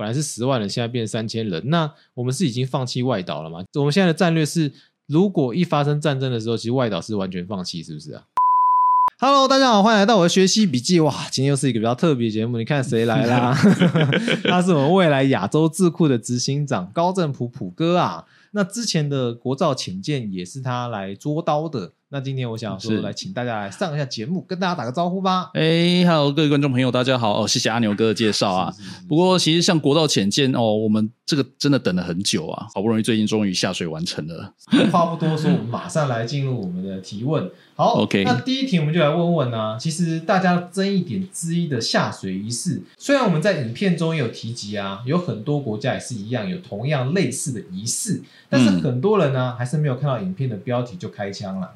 本来是十万人，现在变三千人。那我们是已经放弃外岛了吗？我们现在的战略是，如果一发生战争的时候，其实外岛是完全放弃，是不是啊？Hello，大家好，欢迎来到我的学习笔记。哇，今天又是一个比较特别节目，你看谁来啦？他是我们未来亚洲智库的执行长高正普普哥啊。那之前的国造潜舰也是他来捉刀的。那今天我想说，来请大家来上一下节目，跟大家打个招呼吧。哎，Hello，各位观众朋友，大家好。哦，谢谢阿牛哥的介绍啊。不过，其实像国道浅见哦，我们这个真的等了很久啊，好不容易最近终于下水完成了。话不多说，我们马上来进入我们的提问。好，OK。那第一题我们就来问问呢，其实大家争议点之一的下水仪式，虽然我们在影片中也有提及啊，有很多国家也是一样，有同样类似的仪式，但是很多人呢，还是没有看到影片的标题就开枪了。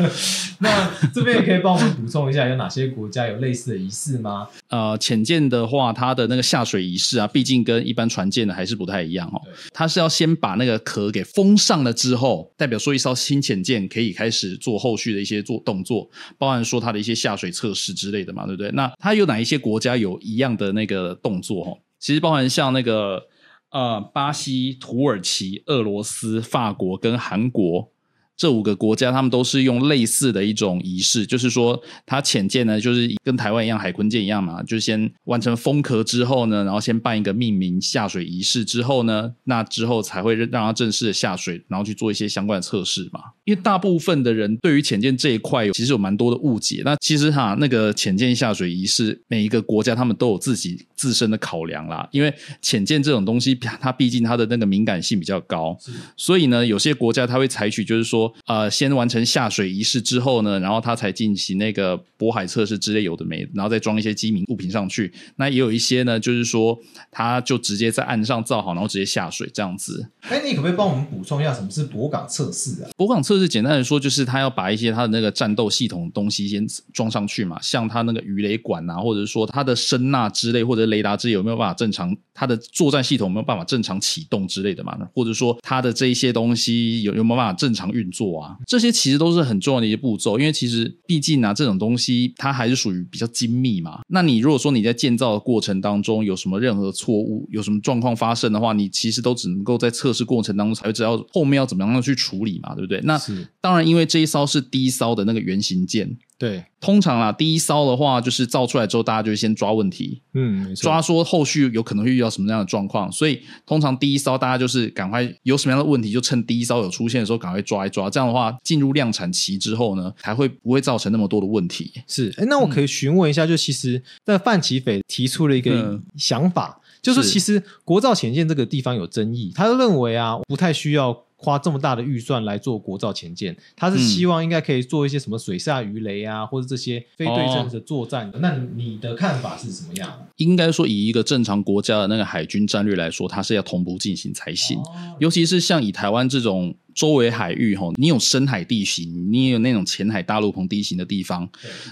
那这边也可以帮我们补充一下，有哪些国家有类似的仪式吗？呃，浅舰的话，它的那个下水仪式啊，毕竟跟一般船舰的还是不太一样哦。它是要先把那个壳给封上了之后，代表说一艘新浅舰可以开始做后续的一些做动作，包含说它的一些下水测试之类的嘛，对不对？那它有哪一些国家有一样的那个动作？哈，其实包含像那个呃，巴西、土耳其、俄罗斯、法国跟韩国。这五个国家，他们都是用类似的一种仪式，就是说，它潜舰呢，就是跟台湾一样，海坤舰一样嘛，就先完成封壳之后呢，然后先办一个命名下水仪式之后呢，那之后才会让它正式的下水，然后去做一些相关的测试嘛。因为大部分的人对于潜舰这一块，其实有蛮多的误解。那其实哈，那个潜舰下水仪式，每一个国家他们都有自己自身的考量啦。因为潜舰这种东西，它毕竟它的那个敏感性比较高，所以呢，有些国家它会采取就是说。呃，先完成下水仪式之后呢，然后他才进行那个渤海测试之类有的没，然后再装一些机敏物品上去。那也有一些呢，就是说他就直接在岸上造好，然后直接下水这样子。哎，你可不可以帮我们补充一下什么是泊港测试啊？泊港测试简单的说，就是他要把一些他的那个战斗系统东西先装上去嘛，像他那个鱼雷管啊，或者说他的声呐之类，或者雷达之类有没有办法正常，他的作战系统有没有办法正常启动之类的嘛？或者说他的这一些东西有有没有办法正常运作？做啊，这些其实都是很重要的一些步骤，因为其实毕竟啊，这种东西它还是属于比较精密嘛。那你如果说你在建造的过程当中有什么任何错误，有什么状况发生的话，你其实都只能够在测试过程当中才会知道后面要怎么样去处理嘛，对不对？那当然，因为这一艘是第一艘的那个原型舰。对，通常啦，第一艘的话就是造出来之后，大家就先抓问题，嗯，抓说后续有可能会遇到什么样的状况，所以通常第一艘大家就是赶快有什么样的问题，就趁第一艘有出现的时候赶快抓一抓，这样的话进入量产期之后呢，才会不会造成那么多的问题。是，哎，那我可以询问一下，就其实在范奇斐提出了一个想法，就是。其实国造潜舰这个地方有争议，他认为啊，不太需要。花这么大的预算来做国造前舰，他是希望应该可以做一些什么水下鱼雷啊，或者这些非对称的作战。那你的看法是什么样？应该说，以一个正常国家的那个海军战略来说，它是要同步进行才行。尤其是像以台湾这种。周围海域哈，你有深海地形，你也有那种浅海大陆棚地形的地方，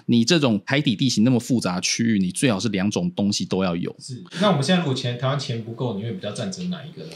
你这种海底地形那么复杂区域，你最好是两种东西都要有。是，那我们现在如果钱台湾钱不够，你会比较赞成哪一个呢？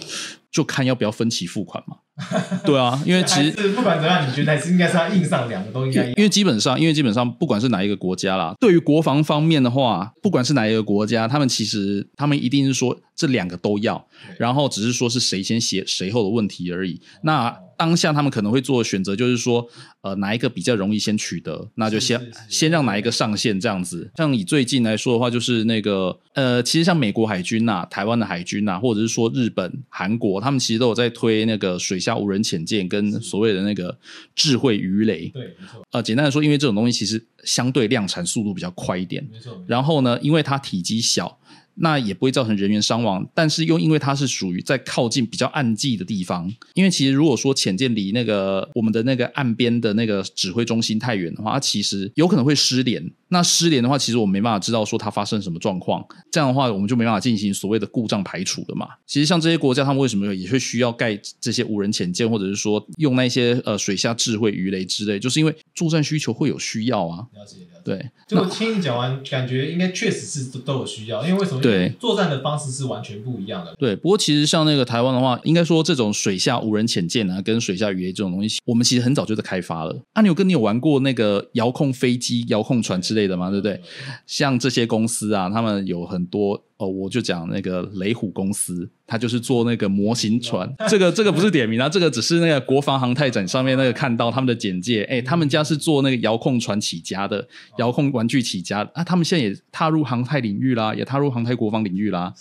就看要不要分期付款嘛。对啊，因为 其实不管怎样，你觉得还是应该是要硬上两个都应该。因为基本上，因为基本上不管是哪一个国家啦，对于国防方面的话，不管是哪一个国家，他们其实他们一定是说这两个都要，然后只是说是谁先写谁后的问题而已。那当下他们可能会做的选择就是说，呃，哪一个比较容易先取得，那就先先让哪一个上线这样子。像以最近来说的话，就是那个呃，其实像美国海军呐、台湾的海军呐，或者是说日本、韩国，他们其实都有在推那个水下无人潜舰跟所谓的那个智慧鱼雷。对，没错。呃，简单的说，因为这种东西其实相对量产速度比较快一点，没错。然后呢，因为它体积小。那也不会造成人员伤亡，但是又因为它是属于在靠近比较暗迹的地方，因为其实如果说潜舰离那个我们的那个岸边的那个指挥中心太远的话，它其实有可能会失联。那失联的话，其实我们没办法知道说它发生什么状况，这样的话我们就没办法进行所谓的故障排除了嘛。其实像这些国家，他们为什么也会需要盖这些无人潜舰，或者是说用那些呃水下智慧鱼雷之类，就是因为作战需求会有需要啊。了解，了解。对，就我听你讲完，感觉应该确实是都有需要，因为为什么？对，作战的方式是完全不一样的。对，不过其实像那个台湾的话，应该说这种水下无人潜舰啊，跟水下鱼雷这种东西，我们其实很早就在开发了。啊，你有跟你有玩过那个遥控飞机、遥控船之类的嘛？对不对？像这些公司啊，他们有很多。哦，我就讲那个雷虎公司，他就是做那个模型船。这个这个不是点名啊，这个只是那个国防航太展上面那个看到他们的简介。哎，他们家是做那个遥控船起家的，遥控玩具起家的啊。他们现在也踏入航太领域啦，也踏入航太国防领域啦。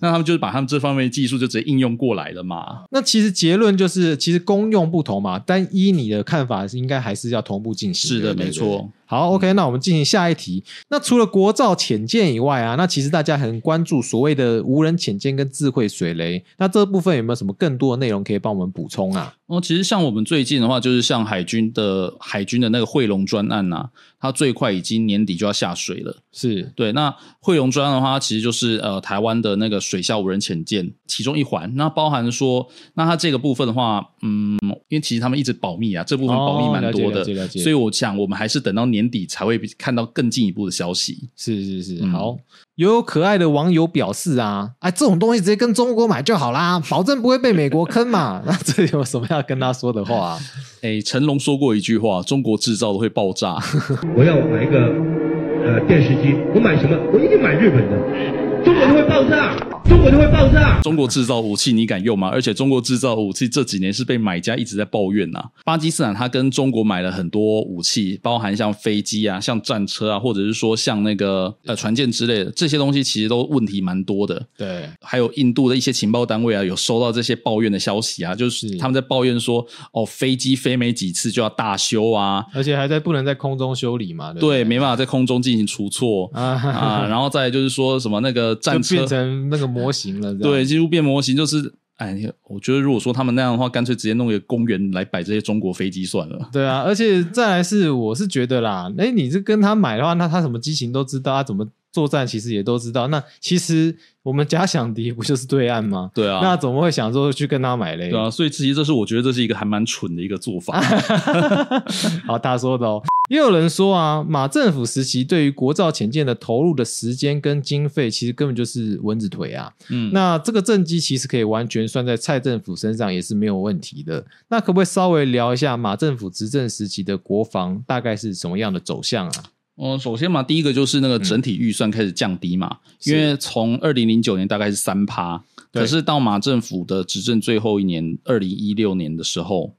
那他们就是把他们这方面的技术就直接应用过来了嘛。那其实结论就是，其实功用不同嘛，但依你的看法，应该还是要同步进行。是的，没错。好，OK，那我们进行下一题。那除了国造潜舰以外啊，那其实大家很关关注所谓的无人潜舰跟智慧水雷。那这部分有没有什么更多的内容可以帮我们补充啊？哦，其实像我们最近的话，就是像海军的海军的那个汇龙专案呐，它最快已经年底就要下水了。是对。那汇龙专案的话，其实就是呃台湾的那个水下无人潜舰其中一环。那包含说，那它这个部分的话，嗯，因为其实他们一直保密啊，这部分保密蛮多的，所以我想我们还是等到年底才会看到更进一步的消息。是是是，好。有可爱的网友表示啊，哎，这种东西直接跟中国买就好啦，保证不会被美国坑嘛。那这有什么要跟他说的话？哎，成龙说过一句话：中国制造的会爆炸。我要买一个呃电视机，我买什么？我一定买日本的，中国的会爆炸。中国就会爆炸。中国制造武器你敢用吗？而且中国制造武器这几年是被买家一直在抱怨呐。巴基斯坦他跟中国买了很多武器，包含像飞机啊、像战车啊，或者是说像那个呃船舰之类的这些东西，其实都问题蛮多的。对，还有印度的一些情报单位啊，有收到这些抱怨的消息啊，就是他们在抱怨说，哦，飞机飞没几次就要大修啊，而且还在不能在空中修理嘛。对，没办法在空中进行出错啊。然后再就是说什么那个战车变成那个。模型了，对，几乎变模型就是，哎，我觉得如果说他们那样的话，干脆直接弄一个公园来摆这些中国飞机算了。对啊，而且再来是，我是觉得啦，哎，你是跟他买的话，那他什么机型都知道，他怎么作战其实也都知道。那其实我们假想敌不就是对岸吗？对啊，那怎么会想说去跟他买嘞？对啊，所以其实这是我觉得这是一个还蛮蠢的一个做法。好，他说的哦。也有人说啊，马政府时期对于国造潜舰的投入的时间跟经费，其实根本就是蚊子腿啊。嗯，那这个政绩其实可以完全算在蔡政府身上，也是没有问题的。那可不可以稍微聊一下马政府执政时期的国防大概是什么样的走向啊？哦，首先嘛，第一个就是那个整体预算开始降低嘛，因为从二零零九年大概是三趴，可是到马政府的执政最后一年二零一六年的时候，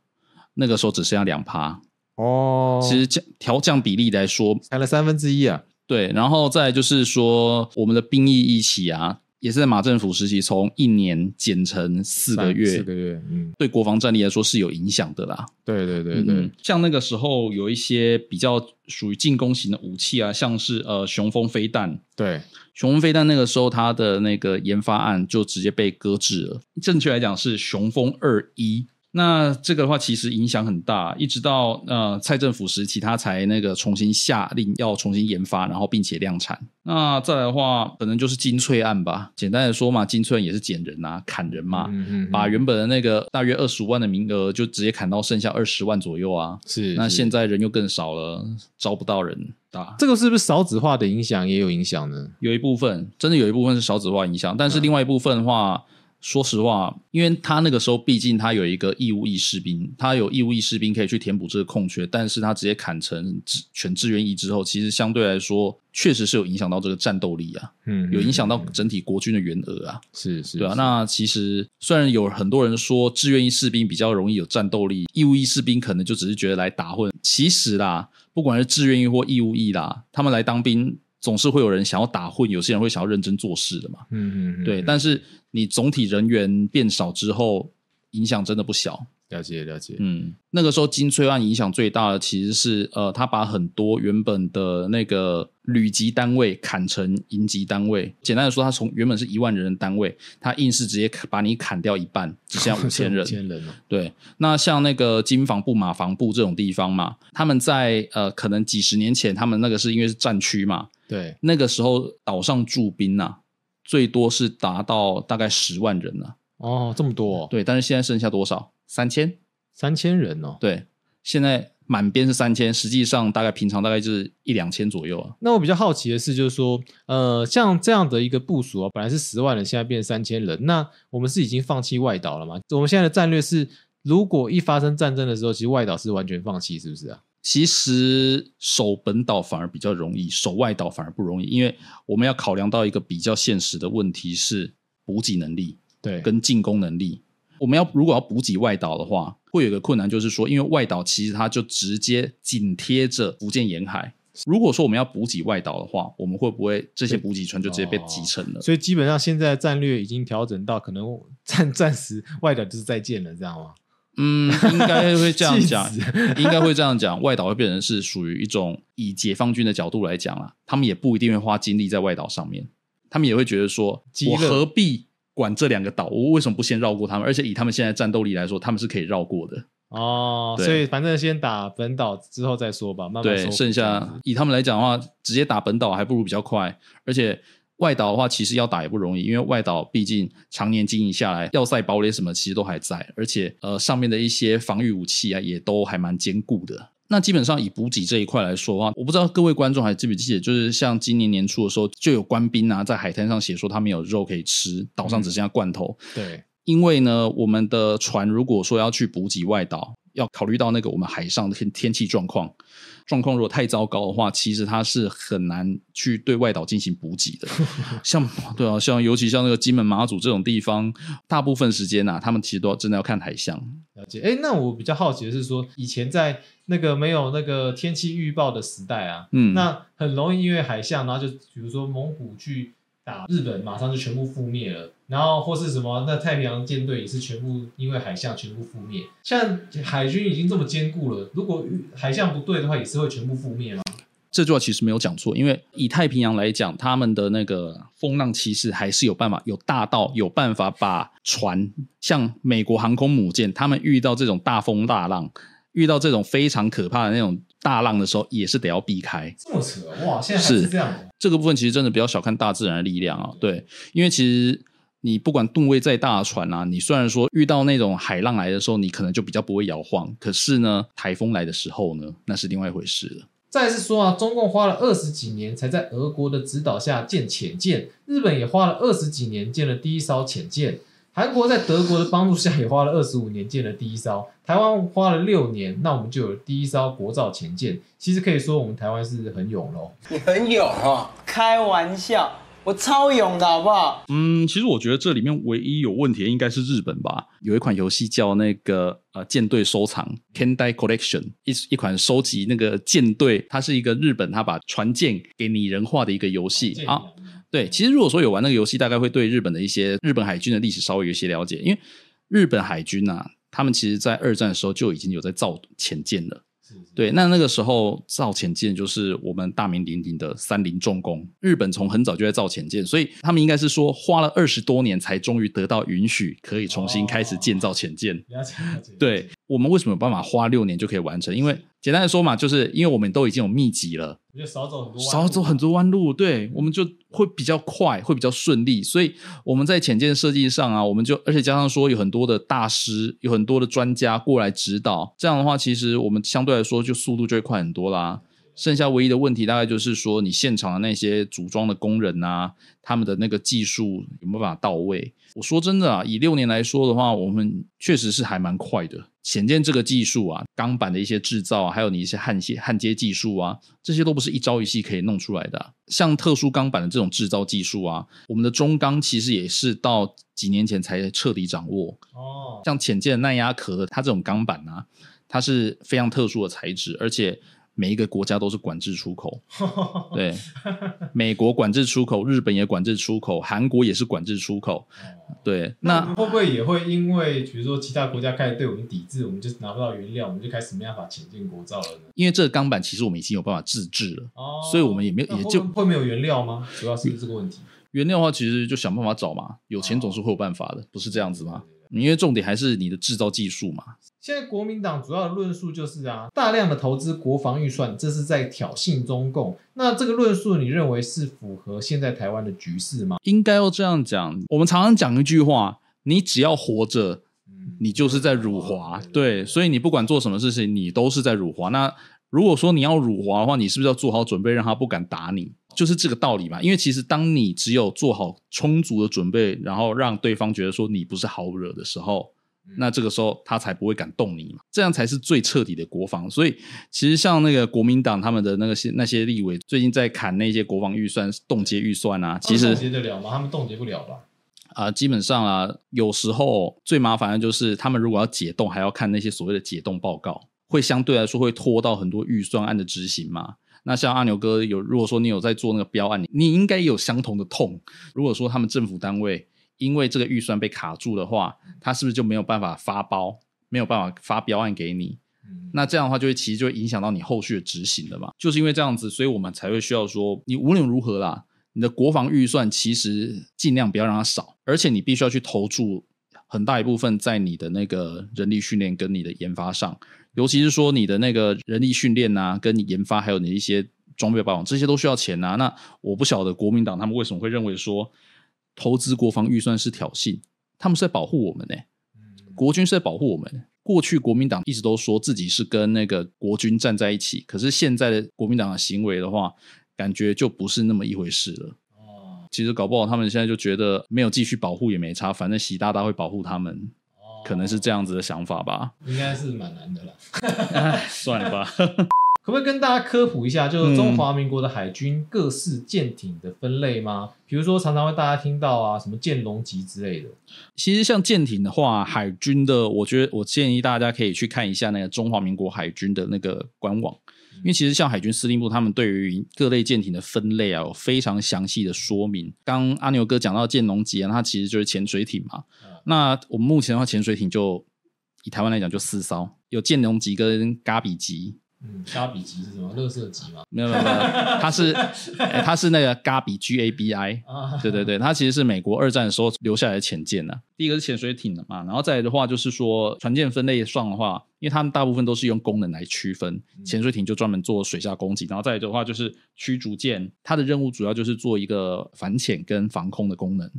那个时候只剩下两趴。哦，其实降调降比例来说，才了三分之一啊。对，然后再就是说，我们的兵役一起啊，也是在马政府时期从一年减成四个月，四个月，嗯，对国防战力来说是有影响的啦。对对对对，像那个时候有一些比较属于进攻型的武器啊，像是呃雄风飞弹，对，雄风飞弹那个时候它的那个研发案就直接被搁置了，正确来讲是雄风二一。那这个的话，其实影响很大，一直到呃蔡政府时期，他才那个重新下令要重新研发，然后并且量产。那再来的话，可能就是精粹案吧。简单的说嘛，精粹也是减人啊，砍人嘛，把原本的那个大约二十五万的名额，就直接砍到剩下二十万左右啊。是，那现在人又更少了，招不到人打。这个是不是少子化的影响也有影响呢？有一部分，真的有一部分是少子化影响，但是另外一部分的话。说实话，因为他那个时候毕竟他有一个义务役士兵，他有义务役士兵可以去填补这个空缺，但是他直接砍成全志愿役之后，其实相对来说确实是有影响到这个战斗力啊，嗯，有影响到整体国军的员额啊，是是，对啊。那其实虽然有很多人说志愿役士兵比较容易有战斗力，义务役士兵可能就只是觉得来打混，其实啦，不管是志愿役或义务役啦，他们来当兵。总是会有人想要打混，有些人会想要认真做事的嘛。嗯嗯，对。但是你总体人员变少之后，影响真的不小。了解了解。嗯，那个时候金催案影响最大的其实是，呃，他把很多原本的那个旅级单位砍成营级单位。简单的说，他从原本是一万人的单位，他硬是直接把你砍掉一半，只剩下五千人。五千人对。那像那个金防部、马防部这种地方嘛，他们在呃，可能几十年前，他们那个是因为是战区嘛。对，那个时候岛上驻兵呐，最多是达到大概十万人了。哦，这么多。对，但是现在剩下多少？三千，三千人哦。对，现在满编是三千，实际上大概平常大概就是一两千左右啊。那我比较好奇的是，就是说，呃，像这样的一个部署啊，本来是十万人，现在变三千人，那我们是已经放弃外岛了吗？我们现在的战略是，如果一发生战争的时候，其实外岛是完全放弃，是不是啊？其实守本岛反而比较容易，守外岛反而不容易，因为我们要考量到一个比较现实的问题是补给能力对，跟进攻能力。我们要如果要补给外岛的话，会有一个困难，就是说，因为外岛其实它就直接紧贴着福建沿海。如果说我们要补给外岛的话，我们会不会这些补给船就直接被击沉了？所以基本上现在战略已经调整到可能暂暂时外岛就是再见了，这样吗？嗯，应该会这样讲，应该会这样讲。外岛会变成是属于一种以解放军的角度来讲啦，他们也不一定会花精力在外岛上面，他们也会觉得说，我何必管这两个岛？我为什么不先绕过他们？而且以他们现在战斗力来说，他们是可以绕过的。哦，所以反正先打本岛之后再说吧，慢慢对，剩下以他们来讲的话，直接打本岛还不如比较快，而且。外岛的话，其实要打也不容易，因为外岛毕竟常年经营下来，要塞堡垒什么其实都还在，而且呃上面的一些防御武器啊，也都还蛮坚固的。那基本上以补给这一块来说的话，我不知道各位观众还记不记得，就是像今年年初的时候，就有官兵啊在海滩上写说他们有肉可以吃，岛上只剩下罐头。对，因为呢，我们的船如果说要去补给外岛，要考虑到那个我们海上的天天气状况，状况如果太糟糕的话，其实它是很难去对外岛进行补给的。像对啊，像尤其像那个金门、马祖这种地方，大部分时间呐、他们其实都要真的要看海象。了解。哎，那我比较好奇的是说，以前在那个没有那个天气预报的时代啊，嗯，那很容易因为海象，然后就比如说蒙古去打日本，马上就全部覆灭了。然后或是什么，那太平洋舰队也是全部因为海象全部覆灭。像海军已经这么坚固了，如果海象不对的话，也是会全部覆灭吗？这句话其实没有讲错，因为以太平洋来讲，他们的那个风浪其实还是有办法，有大到有办法把船，像美国航空母舰，他们遇到这种大风大浪，遇到这种非常可怕的那种大浪的时候，也是得要避开。这么扯哇！现在是是这样哦。这个部分其实真的不要小看大自然的力量啊，对，因为其实你不管吨位再大的船啊，你虽然说遇到那种海浪来的时候，你可能就比较不会摇晃，可是呢，台风来的时候呢，那是另外一回事了。再来是说啊，中共花了二十几年才在俄国的指导下建潜舰，日本也花了二十几年建了第一艘潜舰，韩国在德国的帮助下也花了二十五年建了第一艘，台湾花了六年，那我们就有第一艘国造前舰。其实可以说我们台湾是很勇喽。你很勇哦，开玩笑，我超勇的好不好？嗯，其实我觉得这里面唯一有问题的应该是日本吧。有一款游戏叫那个呃舰队收藏 Kendai Collection，一一款收集那个舰队，它是一个日本他把船舰给拟人化的一个游戏啊。对，其实如果说有玩那个游戏，大概会对日本的一些日本海军的历史稍微有一些了解，因为日本海军呐、他们其实在二战的时候就已经有在造潜舰了。对，那那个时候造潜舰就是我们大名鼎鼎的三菱重工。日本从很早就在造潜舰，所以他们应该是说花了二十多年才终于得到允许，可以重新开始建造潜舰。了解。对我们为什么有办法花六年就可以完成？因为简单的说嘛，就是因为我们都已经有秘籍了，我觉得少走很多弯路，少走很多弯路，对，我们就会比较快，会比较顺利。所以我们在浅见设计上啊，我们就而且加上说有很多的大师，有很多的专家过来指导，这样的话，其实我们相对来说就速度就会快很多啦。剩下唯一的问题大概就是说，你现场的那些组装的工人啊，他们的那个技术有没有办法到位？我说真的啊，以六年来说的话，我们确实是还蛮快的。浅见这个技术啊，钢板的一些制造啊，还有你一些焊接焊接技术啊，这些都不是一朝一夕可以弄出来的啊、像特殊钢板的这种制造技术啊，我们的中钢其实也是到几年前才彻底掌握。哦，像浅见的耐压壳的，它这种钢板啊，它是非常特殊的材质，而且每一个国家都是管制出口。对，美国管制出口，日本也管制出口，韩国也是管制出口。对，那会不会也会因为比如说其他国家开始对我们抵制，我们就拿不到原料，我们就开始没办法前进国造了呢？因为这个钢板其实我们已经有办法自制了，哦，所以我们也没有也就会没有原料吗？主要是这个问题。原料的话，其实就想办法找嘛，有钱总是会有办法的，不是这样子吗？因为重点还是你的制造技术嘛。现在国民党主要的论述就是啊，大量的投资国防预算，这是在挑衅中共。那这个论述，你认为是符合现在台湾的局势吗？应该要这样讲。我们常常讲一句话：你只要活着，嗯你就是在辱华。对，所以你不管做什么事情，你都是在辱华。那如果说你要辱华的话，你是不是要做好准备，让他不敢打你？就是这个道理嘛。因为其实当你只有做好充足的准备，然后让对方觉得说你不是好惹的时候，那这个时候他才不会敢动你嘛，这样才是最彻底的国防。所以其实像那个国民党他们的那个些那些立委最近在砍那些国防预算、冻结预算啊，其实冻结得了吗？他们冻结不了吧？啊、基本上啊，有时候最麻烦的就是他们如果要解冻，还要看那些所谓的解冻报告，会相对来说会拖到很多预算案的执行嘛。那像阿牛哥有，如果说你有在做那个标案，你你应该也有相同的痛。如果说他们政府单位因为这个预算被卡住的话，他是不是就没有办法发包，没有办法发标案给你？嗯，那这样的话，就会其实就会影响到你后续的执行了嘛。就是因为这样子，所以我们才会需要说，你无论如何啦，你的国防预算其实尽量不要让它少，而且你必须要去投注很大一部分在你的那个人力训练跟你的研发上，尤其是说你的那个人力训练啊，跟你研发还有你一些装备保养，这些都需要钱啊。那我不晓得国民党他们为什么会认为说投资国防预算是挑衅，他们是在保护我们呢、嗯国军是在保护我们。过去国民党一直都说自己是跟那个国军站在一起，可是现在的国民党的行为的话，感觉就不是那么一回事了。哦其实搞不好他们现在就觉得没有继续保护也没差，反正习大大会保护他们，哦，可能是这样子的想法吧。应该是蛮难的啦。唉，算了吧。可不可以跟大家科普一下，就是中华民国的海军各式舰艇的分类吗？比如说常常会大家听到啊，什么舰龙级之类的。其实像舰艇的话，海军的，我觉得我建议大家可以去看一下那个中华民国海军的那个官网，因为其实像海军司令部他们对于各类舰艇的分类啊，有非常详细的说明。刚阿牛哥讲到舰龙级啊，它其实就是潜水艇嘛。嗯那我们目前的话，潜水艇就以台湾来讲就四艘，有舰龙级跟嘎比级。嗯，沙比级是什么？乐色级吗？没有没有没有，它是、它是那个嘎比 G A B I，啊，对对对，它其实是美国二战的时候留下来的潜舰呢、第一个是潜水艇的嘛，然后再来的话就是说船舰分类上的话，因为他们大部分都是用功能来区分，潜水艇就专门做水下攻击，然后再来的话就是驱逐舰，它的任务主要就是做一个反潜跟防空的功能。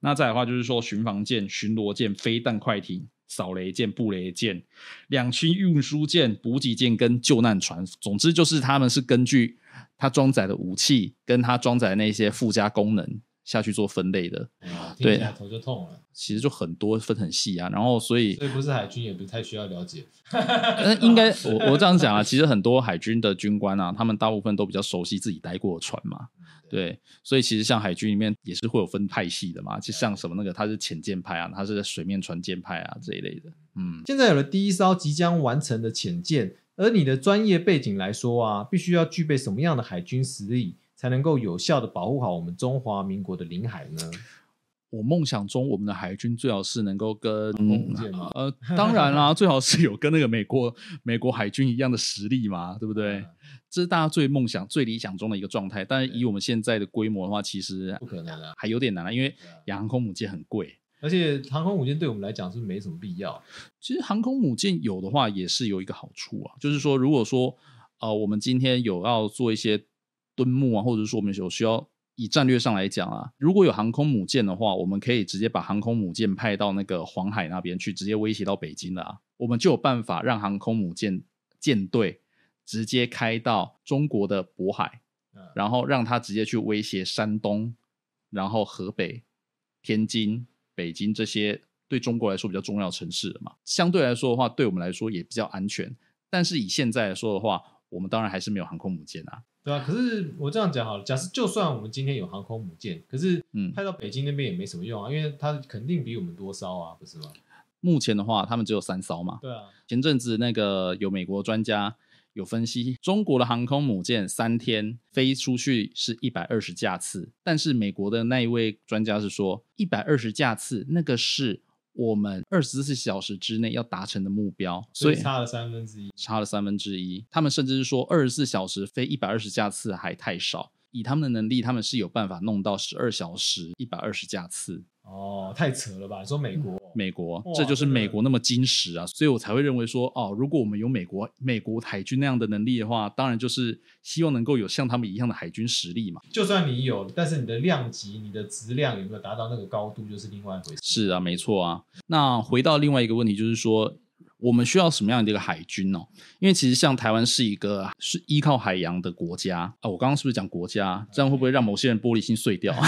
那再来的话就是说巡防舰、巡逻舰、飞弹快艇。扫雷舰、布雷舰、两栖运输舰、补给舰跟救难船，总之就是他们是根据它装载的武器跟它装载的那些附加功能下去做分类的，哎呀听起来头就痛了。其实就很多分很细啊。然后所以所以不是海军，也不太需要了解。那，应该我我这样讲啊，其实很多海军的军官啊，他们大部分都比较熟悉自己待过的船嘛。对，所以其实像海军里面也是会有分派系的嘛，就像什么那个他是潜舰派啊，他是水面船舰派啊这一类的。嗯，现在有了第一艘即将完成的潜舰，而你的专业背景来说啊，必须要具备什么样的海军实力，才能够有效的保护好我们中华民国的领海呢？我梦想中我们的海军最好是能够跟航空母舰吗呃，当然啦，最好是有跟那个美国美国海军一样的实力嘛，对不对？嗯这是大家最梦想、最理想中的一个状态。但是以我们现在的规模的话，其实不可能啊！还有点难啊，因为航空母舰很贵。而且航空母舰对我们来讲是没什么必要？其实航空母舰有的话也是有一个好处啊，就是说，如果说呃，我们今天有要做一些蹲木啊，或者说我们有需要以战略上来讲啊，如果有航空母舰的话，我们可以直接把航空母舰派到那个黄海那边去，直接威胁到北京了啊，我们就有办法让航空母舰舰队直接开到中国的渤海，嗯然后让它直接去威胁山东，然后河北、天津、北京这些对中国来说比较重要的城市了嘛。相对来说的话，对我们来说也比较安全。但是以现在来说的话，我们当然还是没有航空母舰啊。对啊，可是我这样讲好了，假设就算我们今天有航空母舰，可是嗯派到北京那边也没什么用啊，因为它肯定比我们多艘啊，不是吗？目前的话，他们只有三艘嘛。对啊，前阵子那个有美国专家有分析，中国的航空母舰三天飞出去是一百二十架次，但是美国的那一位专家是说，一百二十架次那个是我们二十四小时之内要达成的目标，所以差了三分之一。差了三分之一。他们甚至是说，二十四小时飞一百二十架次还太少。以他们的能力，他们是有办法弄到十二小时一百二十架次。哦，太扯了吧？你说美国？美国，这就是美国那么矜持啊，所以我才会认为说，哦，如果我们有美国美国海军那样的能力的话，当然就是希望能够有像他们一样的海军实力嘛。就算你有，但是你的量级、你的质量有没有达到那个高度，就是另外一回事。是啊，没错啊。那回到另外一个问题，就是说，我们需要什么样的一个海军哦？因为其实像台湾是一个是依靠海洋的国家啊。我刚刚是不是讲国家？这样会不会让某些人玻璃心碎掉？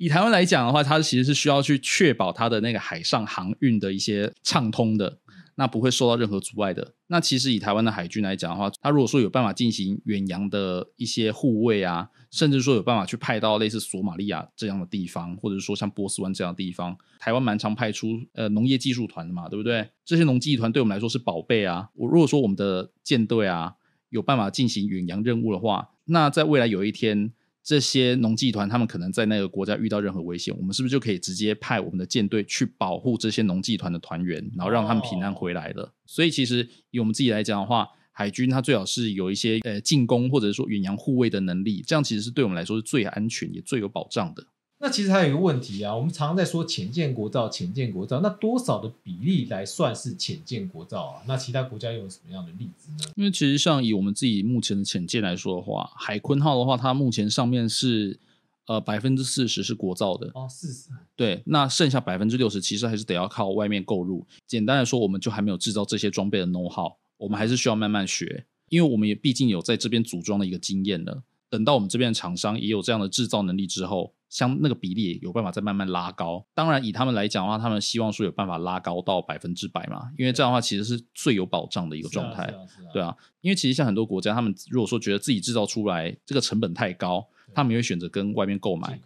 以台湾来讲的话，它其实是需要去确保它的那个海上航运的一些畅通的。那不会受到任何阻碍的。那其实以台湾的海军来讲的话，它如果说有办法进行远洋的一些护卫啊，甚至说有办法去派到类似索马利亚这样的地方，或者说像波斯湾这样的地方，台湾蛮常派出呃农业技术团的嘛，对不对？这些农技团对我们来说是宝贝啊。我如果说我们的舰队啊有办法进行远洋任务的话，那在未来有一天。这些农技团，他们可能在那个国家遇到任何危险，我们是不是就可以直接派我们的舰队去保护这些农技团的团员，然后让他们平安回来了？所以，其实以我们自己来讲的话，海军它最好是有一些呃进攻或者说远洋护卫的能力，这样其实是对我们来说是最安全也最有保障的。那其实还有一个问题啊，我们常常在说浅见国造，浅见国造，那多少的比例来算是浅见国造啊？那其他国家又有什么样的例子呢？因为其实像以我们自己目前的浅见来说的话，海鲲号的话，它目前上面是呃百分之四十是国造的哦，四十对，那剩下百分之六十其实还是得要靠外面购入。简单来说，我们就还没有制造这些装备的 know how，我们还是需要慢慢学，因为我们也毕竟有在这边组装的一个经验了。等到我们这边的厂商也有这样的制造能力之后。像那个比例有办法再慢慢拉高，当然以他们来讲的话，他们希望说有办法拉高到百分之百嘛，因为这样的话其实是最有保障的一个状态，对啊，因为其实像很多国家，他们如果说觉得自己制造出来这个成本太高，他们也会选择跟外面购买，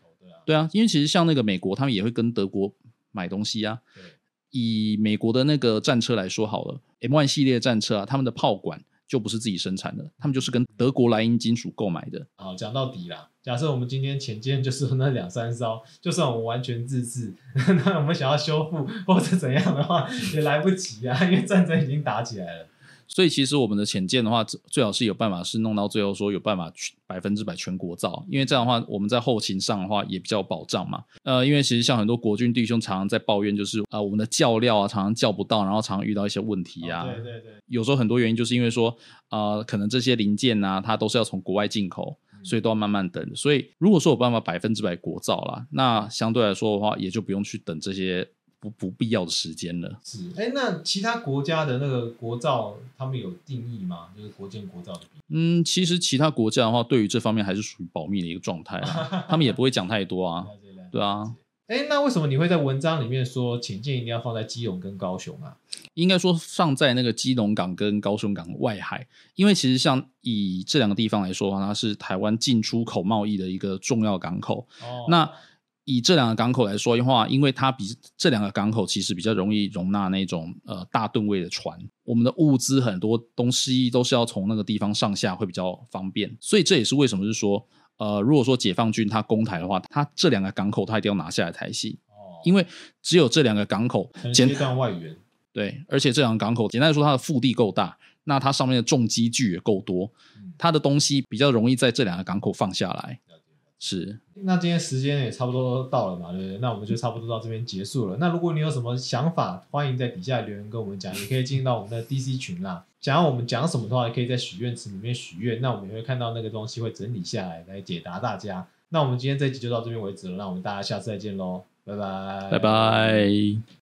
对啊，因为其实像那个美国，他们也会跟德国买东西啊，以美国的那个战车来说好了，M1 系列战车啊，他们的炮管。就不是自己生产的，他们就是跟德国莱茵金属购买的。好，讲到底啦，假设我们今天前舰就是那两三艘，就算我们完全自制，那我们想要修复或者怎样的话，也来不及啊，因为战争已经打起来了。所以其实我们的潜舰的话，最好是有办法是弄到最后说有办法百分之百全国造，因为这样的话我们在后勤上的话也比较有保障嘛。呃，因为其实像很多国军弟兄常常在抱怨，就是啊我们的教料啊常常叫不到，然后常常遇到一些问题啊。对对对。有时候很多原因就是因为说啊可能这些零件啊它都是要从国外进口，所以都要慢慢等。所以如果说有办法百分之百国造啦，那相对来说的话也就不用去等这些。不不必要的时间了。是，哎，那其他国家的那个国造，他们有定义吗？就是国建国造的。嗯，其实其他国家的话，对于这方面还是属于保密的一个状态啊，他们也不会讲太多啊。对啊。哎，那为什么你会在文章里面说潜舰一定要放在基隆跟高雄啊？应该说放在那个基隆港跟高雄港外海，因为其实像以这两个地方来说的话，它是台湾进出口贸易的一个重要港口。哦。那以这两个港口来说的话，因为它比这两个港口其实比较容易容纳那种呃大吨位的船，我们的物资很多东西都是要从那个地方上下会比较方便，所以这也是为什么是说，呃，如果说解放军他攻台的话，他这两个港口他一定要拿下来台戏，哦，因为只有这两个港口简单外援，对，而且这两个港口简单来说，它的腹地够大，那它上面的重机具也够多，它的东西比较容易在这两个港口放下来。是，那今天时间也差不多到了嘛，对不对？那我们就差不多到这边结束了。那如果你有什么想法，欢迎在底下留言跟我们讲，也可以进到我们的 DC 群啦。想要我们讲什么的话，也可以在许愿池里面许愿，那我们也会看到那个东西会整理下来来解答大家。那我们今天这集就到这边为止了，那我们大家下次再见喽，拜拜，拜拜。